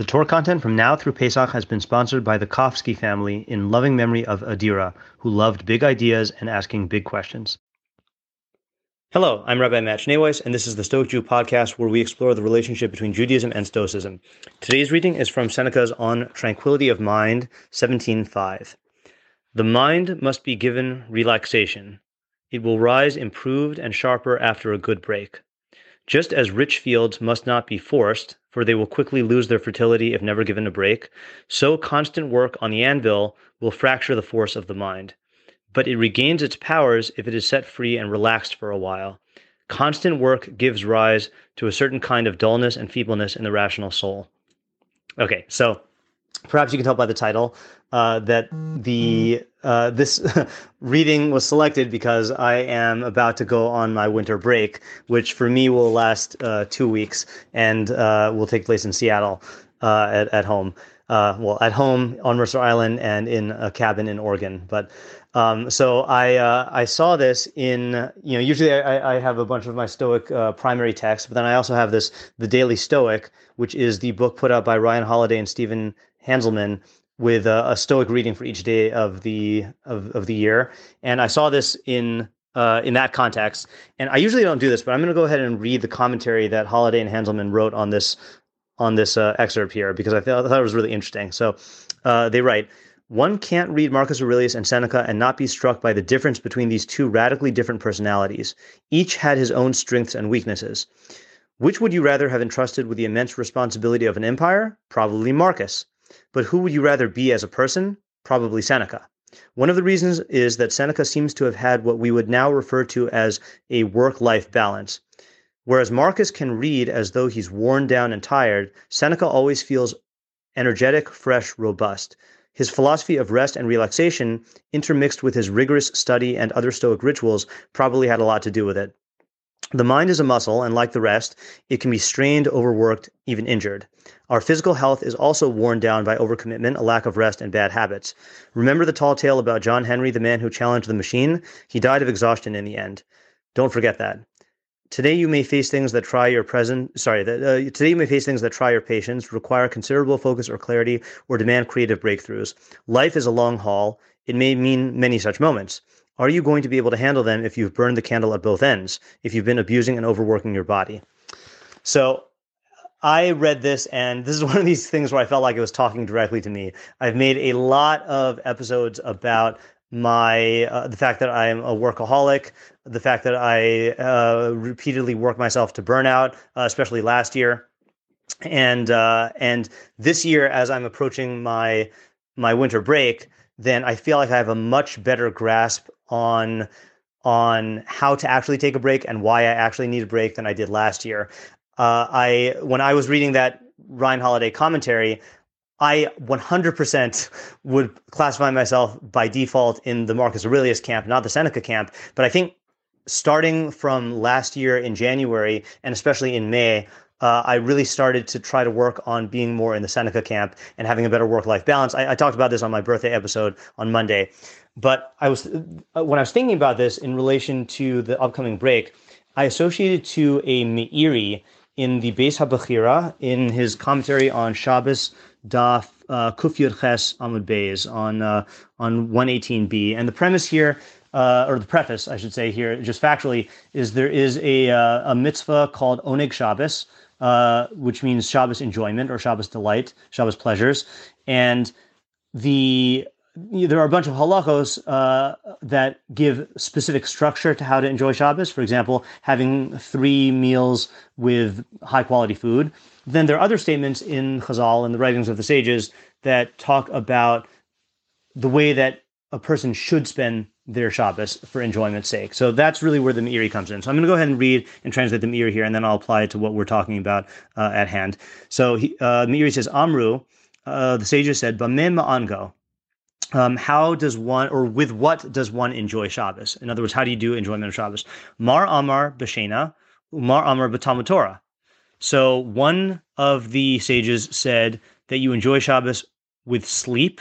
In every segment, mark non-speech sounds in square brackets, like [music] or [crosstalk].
The Torah content from now through Pesach has been sponsored by the Kofsky family in loving memory of Adira, who loved big ideas and asking big questions. Hello, I'm Rabbi Matt Schneeweiss, and this is the Stoic Jew podcast where we explore the relationship between Judaism and Stoicism. Today's reading is from Seneca's On Tranquility of Mind, 17.5. The mind must be given relaxation. It will rise improved and sharper after a good break. Just as rich fields must not be forced, for they will quickly lose their fertility if never given a break, so constant work on the anvil will fracture the force of the mind. But it regains its powers if it is set free and relaxed for a while. Constant work gives rise to a certain kind of dullness and feebleness in the rational soul. Okay, so perhaps you can tell by the title uh, that the uh, this [laughs] reading was selected because I am about to go on my winter break, which for me will last uh, two weeks and uh, will take place in Seattle uh, at at home. Uh, well, at home on Mercer Island and in a cabin in Oregon, but. Um, so I I saw this in you know usually I, I have a bunch of my Stoic primary texts, but then I also have this the Daily Stoic, which is the book put out by Ryan Holiday and Stephen Hanselman with a, a, Stoic reading for each day of the of, of the year. And I saw this in uh, in that context. And I usually don't do this, but I'm going to go ahead and read the commentary that Holiday and Hanselman wrote on this on this uh, excerpt here because I, I thought it was really interesting. So uh, they write. One can't read Marcus Aurelius and Seneca and not be struck by the difference between these two radically different personalities. Each had his own strengths and weaknesses. Which would you rather have entrusted with the immense responsibility of an empire? Probably Marcus. But who would you rather be as a person? Probably Seneca. One of the reasons is that Seneca seems to have had what we would now refer to as a work life balance. Whereas Marcus can read as though he's worn down and tired, Seneca always feels energetic, fresh, robust. His philosophy of rest and relaxation, intermixed with his rigorous study and other Stoic rituals, probably had a lot to do with it. The mind is a muscle, and like the rest, it can be strained, overworked, even injured. Our physical health is also worn down by overcommitment, a lack of rest, and bad habits. Remember the tall tale about John Henry, the man who challenged the machine? He died of exhaustion in the end. Don't forget that. Today you may face things that try your present. Sorry, that, uh, today you may face things that try your patience, require considerable focus or clarity, or demand creative breakthroughs. Life is a long haul. It may mean many such moments. Are you going to be able to handle them if you've burned the candle at both ends? If you've been abusing and overworking your body? So I read this, and this is [laughs] one of these things where I felt like it was talking directly to me. I've made a lot of episodes about my uh, the fact that I'm a workaholic, the fact that I uh, repeatedly work myself to burnout, uh, especially last year, and uh, and this year as I'm approaching my my winter break, then I feel like I have a much better grasp on on how to actually take a break and why I actually need a break than I did last year. Uh, I when I was reading that Ryan Holiday commentary, I 100% would classify myself by default in the Marcus Aurelius camp, not the Seneca camp. But I think starting from last year in January and especially in May, uh, I really started to try to work on being more in the Seneca camp and having a better work life balance. I, I, talked about this on my birthday episode on Monday. But I was uh, when I was thinking about this in relation to the upcoming break, I associated to a Meiri in the Beis HaBechira in his commentary on Shabbos Daf uh, Kuf Ches Amud Beis on uh, on 118b. And the premise here, uh, or the preface, I should say here, just factually, is there is a uh, a mitzvah called Oneg Shabbos, uh, which means Shabbos enjoyment or Shabbos delight, Shabbos pleasures, and the there are a bunch of halachos uh, that give specific structure to how to enjoy Shabbos. For example, having three meals with high quality food. Then there are other statements in Chazal and the writings of the sages that talk about the way that a person should spend their Shabbos for enjoyment's sake. So that's really where the Meiri comes in. So I'm going to go ahead and read and translate the Meiri here, and then I'll apply it to what we're talking about uh, at hand. So he, uh, Meiri says, Amru, uh, the sages said, Bamim ma'ango um, how does one, or with what does one enjoy Shabbos? In other words, how do you do enjoyment of Shabbos? Mar Amar B'Shena, Mar Amar B'Talmud Torah. So one of the sages said that you enjoy Shabbos with sleep,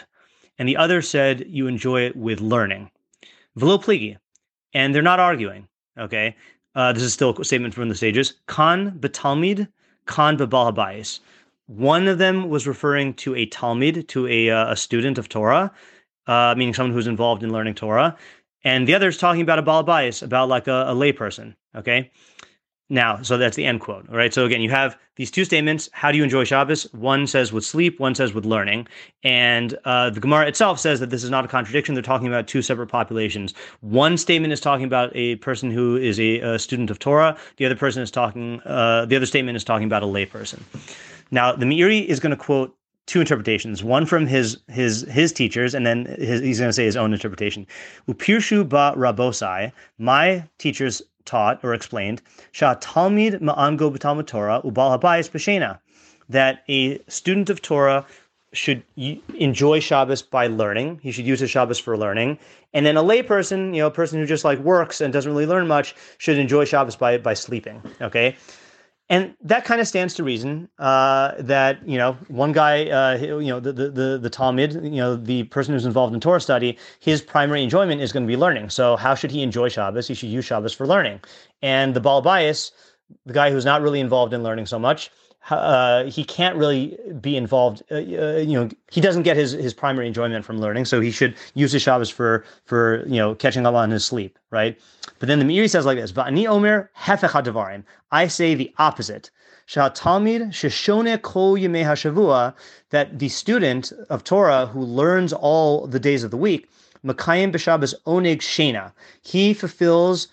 and the other said you enjoy it with learning. Velo pligi, and they're not arguing. Okay, uh, this is still a statement from the sages. Kan betalmid, kan bebal habayis. One of them was referring to a Talmid, to a, uh, a student of Torah, uh, meaning someone who's involved in learning Torah. And the other is talking about a Balabais, about like a, a layperson. Okay. Now, so that's the end quote. All right. So again, you have these two statements. How do you enjoy Shabbos? One says with sleep, one says with learning. And uh, the Gemara itself says that this is not a contradiction. They're talking about two separate populations. One statement is talking about a person who is a, a student of Torah. The other person is talking, uh, the other statement is talking about a layperson. Now, the Meiri is going to quote two interpretations. One from his his his teachers, and then his, he's going to say his own interpretation. Upirshu ba rabosai. My teachers taught or explained, Shah Talmid Ma'ango B'Talmud Torah Ubal Habayis that a student of Torah should enjoy Shabbos by learning. He should use his Shabbos for learning. And then a layperson, you know, a person who just like works and doesn't really learn much, should enjoy Shabbos by by sleeping. Okay. And that kind of stands to reason uh, that you know one guy, uh, you know the, the the the Talmid, you know the person who's involved in Torah study, his primary enjoyment is going to be learning. So how should he enjoy Shabbos? He should use Shabbos for learning. And the Baal Bais, the guy who's not really involved in learning so much, uh, he can't really be involved. Uh, uh, you know, he doesn't get his his primary enjoyment from learning, so he should use his Shabbos for for you know catching up on his sleep, right? But then the Meiri says like this: "Va'ani omer hefech I say the opposite. Talmid sheshone kol yemei hashavua. That the student of Torah who learns all the days of the week, makayim b'Shabbos oneg shena. He fulfills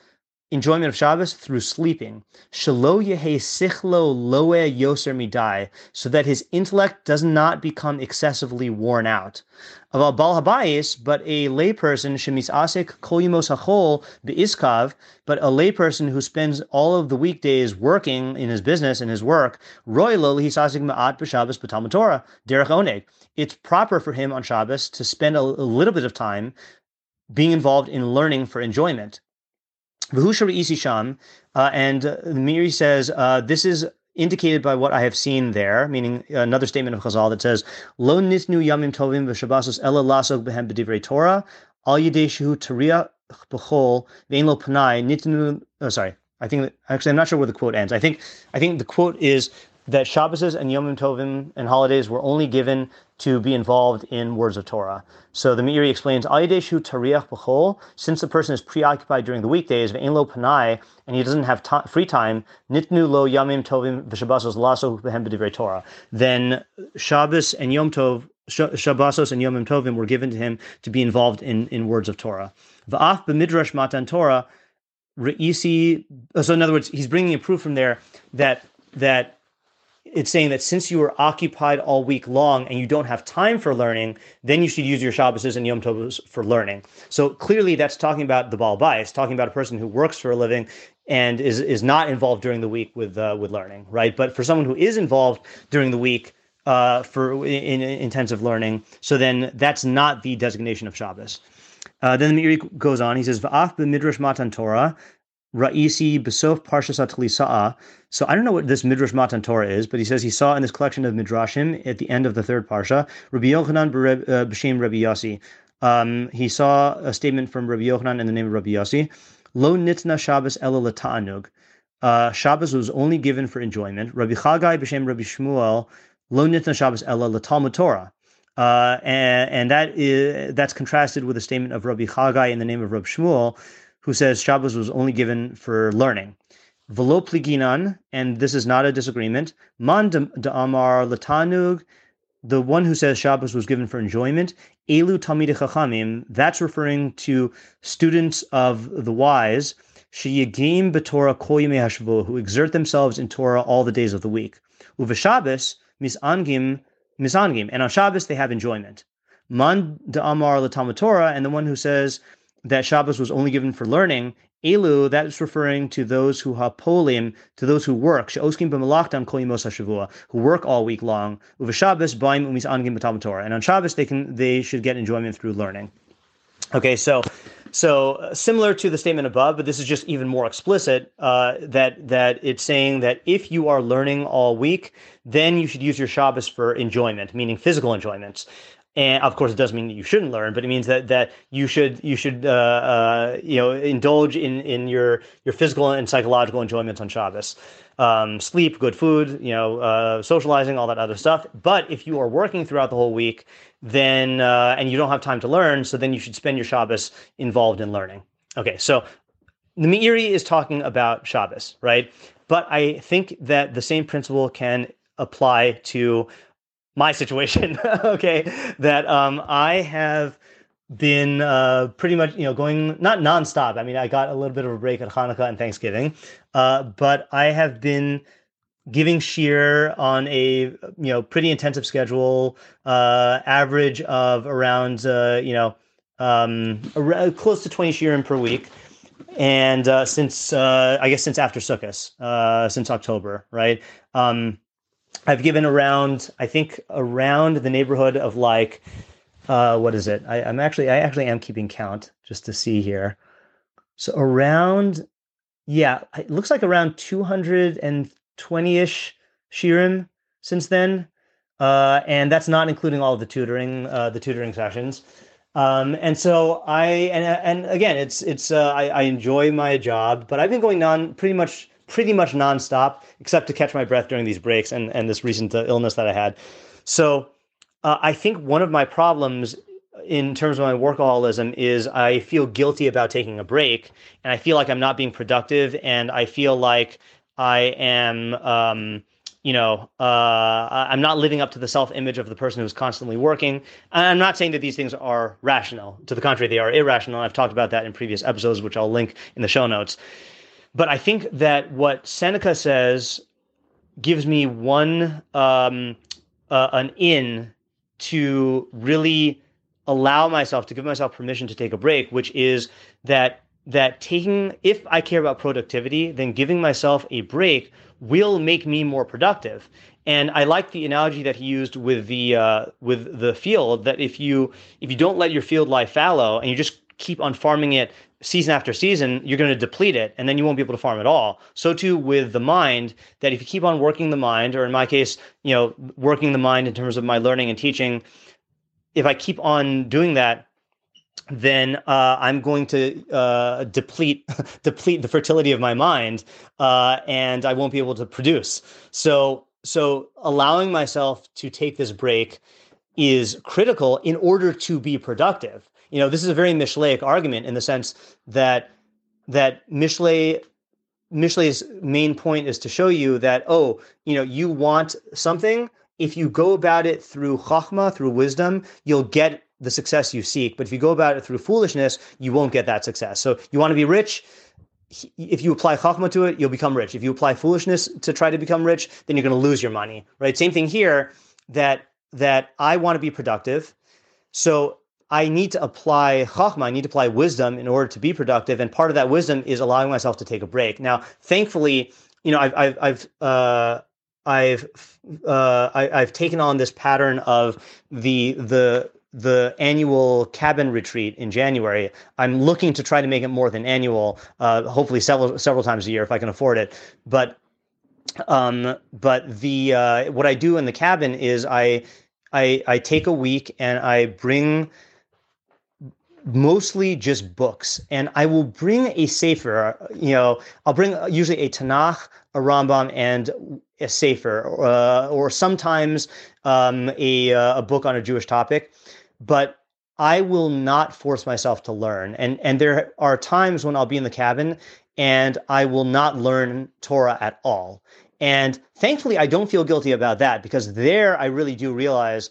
enjoyment of Shabbos through sleeping. Shalo yehe sichlo loe yoser midai, so that his intellect does not become excessively worn out. Aval bal habayis, but a layperson shemis asik kol yimos hachol beiskav, but a layperson who spends all of the weekdays working in his business and his work, roy lo hisasik ma'at b'Shabbos b'Talmud Torah derech oneg. It's proper for him on Shabbos to spend a little bit of time being involved in learning for enjoyment. Isisham, uh, and uh, Meiri says uh, this is indicated by what I have seen there, meaning another statement of Chazal that says, Lo nitnu yamim tovim v'shabbasos ela lasog behem b'divrei Torah, al yidei shehu taria b'chol v'ein lo panai nitnu, oh, sorry, I think, actually, I'm not sure where the quote ends. I think, I think the quote is that Shabbos and Yom Tovim and holidays were only given to be involved in words of Torah. So the Meiri explains, Ayadeshu tariach b'chol, since the person is preoccupied during the weekdays, ve'en lo panai, and he doesn't have t- free time, nitnu lo yamim tovim v'shabbasos laso behem Torah. Then Shabbos and Yom Tov, Shabbosos and Yom Tovim were given to him to be involved in, in words of Torah. Va'af b'midrash matan Torah, re'isi, so in other words, he's bringing a proof from there that that it's saying that since you are occupied all week long and you don't have time for learning, then you should use your Shabbos and Yom Tovos for learning. So clearly, that's talking about the Baal bais, talking about a person who works for a living and is is not involved during the week with uh, with learning, right? But for someone who is involved during the week uh, for in, in, intensive learning, so then that's not the designation of Shabbos. Uh, then the Meiri goes on. He says, "Va'af b'midrash matan Torah." Ra'isi Besof Parshasat Lisa'a. So I don't know what this Midrash Matan Torah is, but he says he saw in this collection of Midrashim at the end of the third Parsha, Rabbi Yochanan uh, B'Shem Rabbi Yossi. Um, he saw a statement from Rabbi Yochanan in the name of Rabbi Yossi. Lo nitna Shabbos ela lata'anug. Uh, Shabbos was only given for enjoyment. Rabbi Chagai B'Shem Rabbi Shmuel. Lo nitna Shabbos ela latalmud Torah. Uh, and, and that is that's contrasted with a statement of Rabbi Chagai in the name of Rabbi Shmuel, who says Shabbos was only given for learning. Velo pliginan, and this is not a disagreement. Man de amar latanug, the one who says Shabbos was given for enjoyment. Elu tamid chachamim, that's referring to students of the wise. Sheyagim b'Torah kol yimei who exert themselves in Torah all the days of the week. Uva Shabbos misangim misangim, and on Shabbos they have enjoyment. Man de amar Torah, and the one who says that Shabbos was only given for learning, Elu, that is referring to those who hapolim, to those who work, she'oskim b'malachtam kol yimos who work all week long. Uva Shabbos b'ayim umis b'tam Torah, and on Shabbos they can they should get enjoyment through learning. Okay, so so uh, similar to the statement above, but this is just even more explicit. Uh, that that it's saying that if you are learning all week, then you should use your Shabbos for enjoyment, meaning physical enjoyments and of course it doesn't mean that you shouldn't learn but it means that that you should you should uh, uh, you know indulge in in your your physical and psychological enjoyments on Shabbos um, sleep, good food, you know, uh, socializing, all that other stuff. But if you are working throughout the whole week, then uh, and you don't have time to learn, so then you should spend your Shabbos involved in learning. Okay, so the Meiri is talking about Shabbos, right? But I think that the same principle can apply to my situation. [laughs] okay, that um, I have been uh, pretty much you know going not nonstop. I mean, I got a little bit of a break at Hanukkah and Thanksgiving, uh, but I have been giving shiur on a you know pretty intensive schedule, uh, average of around uh, you know um, around, close to twenty shiurim per week. And uh, since uh, I guess since after Sukkot, uh, since October, right? Um, I've given around, I think, around the neighborhood of like uh, what is it? I, I'm actually I actually am keeping count just to see here. So around, yeah, it looks like around 220 ish shiurim since then, uh, and that's not including all of the tutoring, uh, the tutoring sessions. Um, and so I and and again, it's it's uh, I, I enjoy my job, but I've been going on pretty much pretty much nonstop, except to catch my breath during these breaks and and this recent uh, illness that I had. So uh, I think one of my problems in terms of my workaholism is I feel guilty about taking a break, and I feel like I'm not being productive, and I feel like I am. Um, you know, uh, I'm not living up to the self image of the person who's constantly working. I'm not saying that these things are rational. To the contrary, they are irrational. I've talked about that in previous episodes, which I'll link in the show notes. But I think that what Seneca says gives me one um, uh, an in to really allow myself to give myself permission to take a break, which is that that taking if I care about productivity, then giving myself a break will make me more productive. And I like the analogy that he used with the uh, with the field that if you if you don't let your field lie fallow and you just keep on farming it season after season, you're going to deplete it and then you won't be able to farm at all. So too with the mind, that if you keep on working the mind, or in my case, you know, working the mind in terms of my learning and teaching, if I keep on doing that, then uh, I'm going to uh, deplete [laughs] deplete the fertility of my mind, uh, and I won't be able to produce. So so allowing myself to take this break is critical in order to be productive you know, this is a very Mishlei argument in the sense that that Mishlei Mishlei's main point is to show you that oh, you know, you want something. If you go about it through chachma, through wisdom, you'll get the success you seek. But if you go about it through foolishness, you won't get that success. So you want to be rich. If you apply chachma to it, you'll become rich. If you apply foolishness to try to become rich, then you're going to lose your money. Right? Same thing here. That that I want to be productive. So I need to apply chachma, I need to apply wisdom in order to be productive. And part of that wisdom is allowing myself to take a break. Now, thankfully, you know, I've, I've, I've, uh, I've, uh, I, have taken on this pattern of the, the, the annual cabin retreat in January. I'm looking to try to make it more than annual, uh, hopefully several, several times a year if I can afford it. But, um, but the, uh, what I do in the cabin is I, I, I take a week and I bring mostly just books. And I will bring a sefer, you know, I'll bring usually a Tanakh, a Rambam, and a sefer, uh, or sometimes um, a, uh, a book on a Jewish topic. But I will not force myself to learn. And, and there are times when I'll be in the cabin and I will not learn Torah at all. And thankfully, I don't feel guilty about that because there I really do realize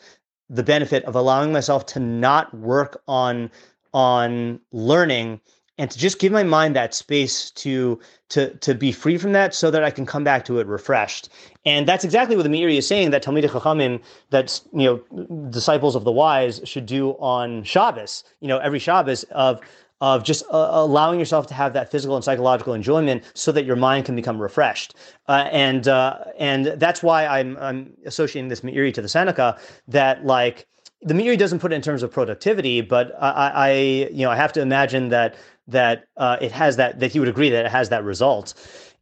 the benefit of allowing myself to not work on on learning and to just give my mind that space to to to be free from that so that I can come back to it refreshed. And that's exactly what the Meiri is saying that Talmidei Chachamim, that you know, disciples of the wise should do on Shabbos. You know, every Shabbos of of just uh, allowing yourself to have that physical and psychological enjoyment so that your mind can become refreshed. Uh, and uh, and that's why I'm I'm associating this Meiri to the Seneca that like the Meiri doesn't put it in terms of productivity, but I, I you know, I have to imagine that that uh, it has that that he would agree that it has that result.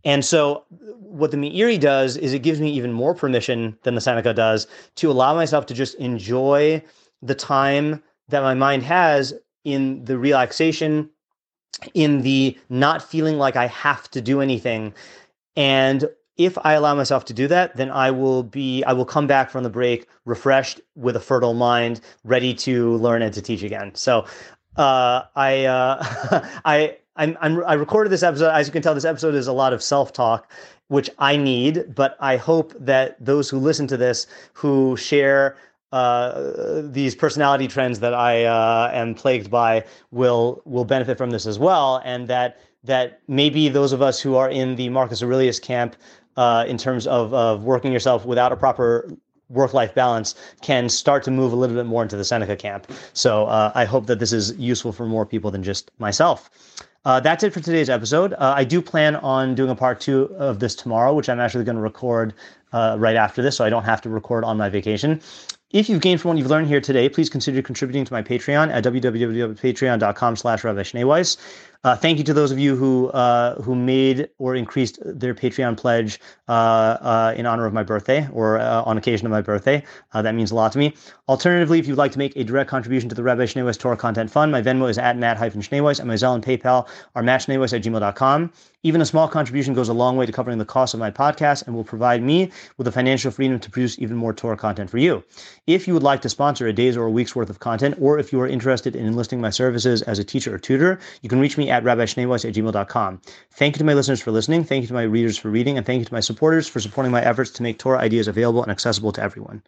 And so, what the Meiri does is it gives me even more permission than the Seneca does to allow myself to just enjoy the time that my mind has in the relaxation, in the not feeling like I have to do anything, and if I allow myself to do that, then I will be I will come back from the break refreshed with a fertile mind, ready to learn and to teach again. So uh, I uh, [laughs] I I'm, I'm, i recorded this episode. As you can tell, this episode is a lot of self talk, which I need. But I hope that those who listen to this, who share uh, these personality trends that I uh, am plagued by, will will benefit from this as well, and that that maybe those of us who are in the Marcus Aurelius camp uh, in terms of, of working yourself without a proper work life balance can start to move a little bit more into the Seneca camp. So uh, I hope that this is useful for more people than just myself. Uh, that's it for today's episode. Uh, I do plan on doing a part two of this tomorrow, which I'm actually going to record uh, right after this, so I don't have to record on my vacation. If you've gained from what you've learned here today, please consider contributing to my Patreon at www.patreon.com slash uh, thank you to those of you who uh, who made or increased their Patreon pledge uh, uh in honor of my birthday or uh, on occasion of my birthday. Uh, that means a lot to me. Alternatively, if you'd like to make a direct contribution to the Rabbi Schneeweiss Torah Content Fund, my Venmo is at matt-schneeweiss and my Zelle and PayPal are mattschneeweiss at gmail.com. Even a small contribution goes a long way to covering the cost of my podcast and will provide me with the financial freedom to produce even more Torah content for you. If you would like to sponsor a day's or a week's worth of content, or if you are interested in enlisting my services as a teacher or tutor, you can reach me at rabbischneeweiss at gmail.com. Thank you to my listeners for listening. Thank you to my readers for reading. And thank you to my supporters for supporting my efforts to make Torah ideas available and accessible to everyone.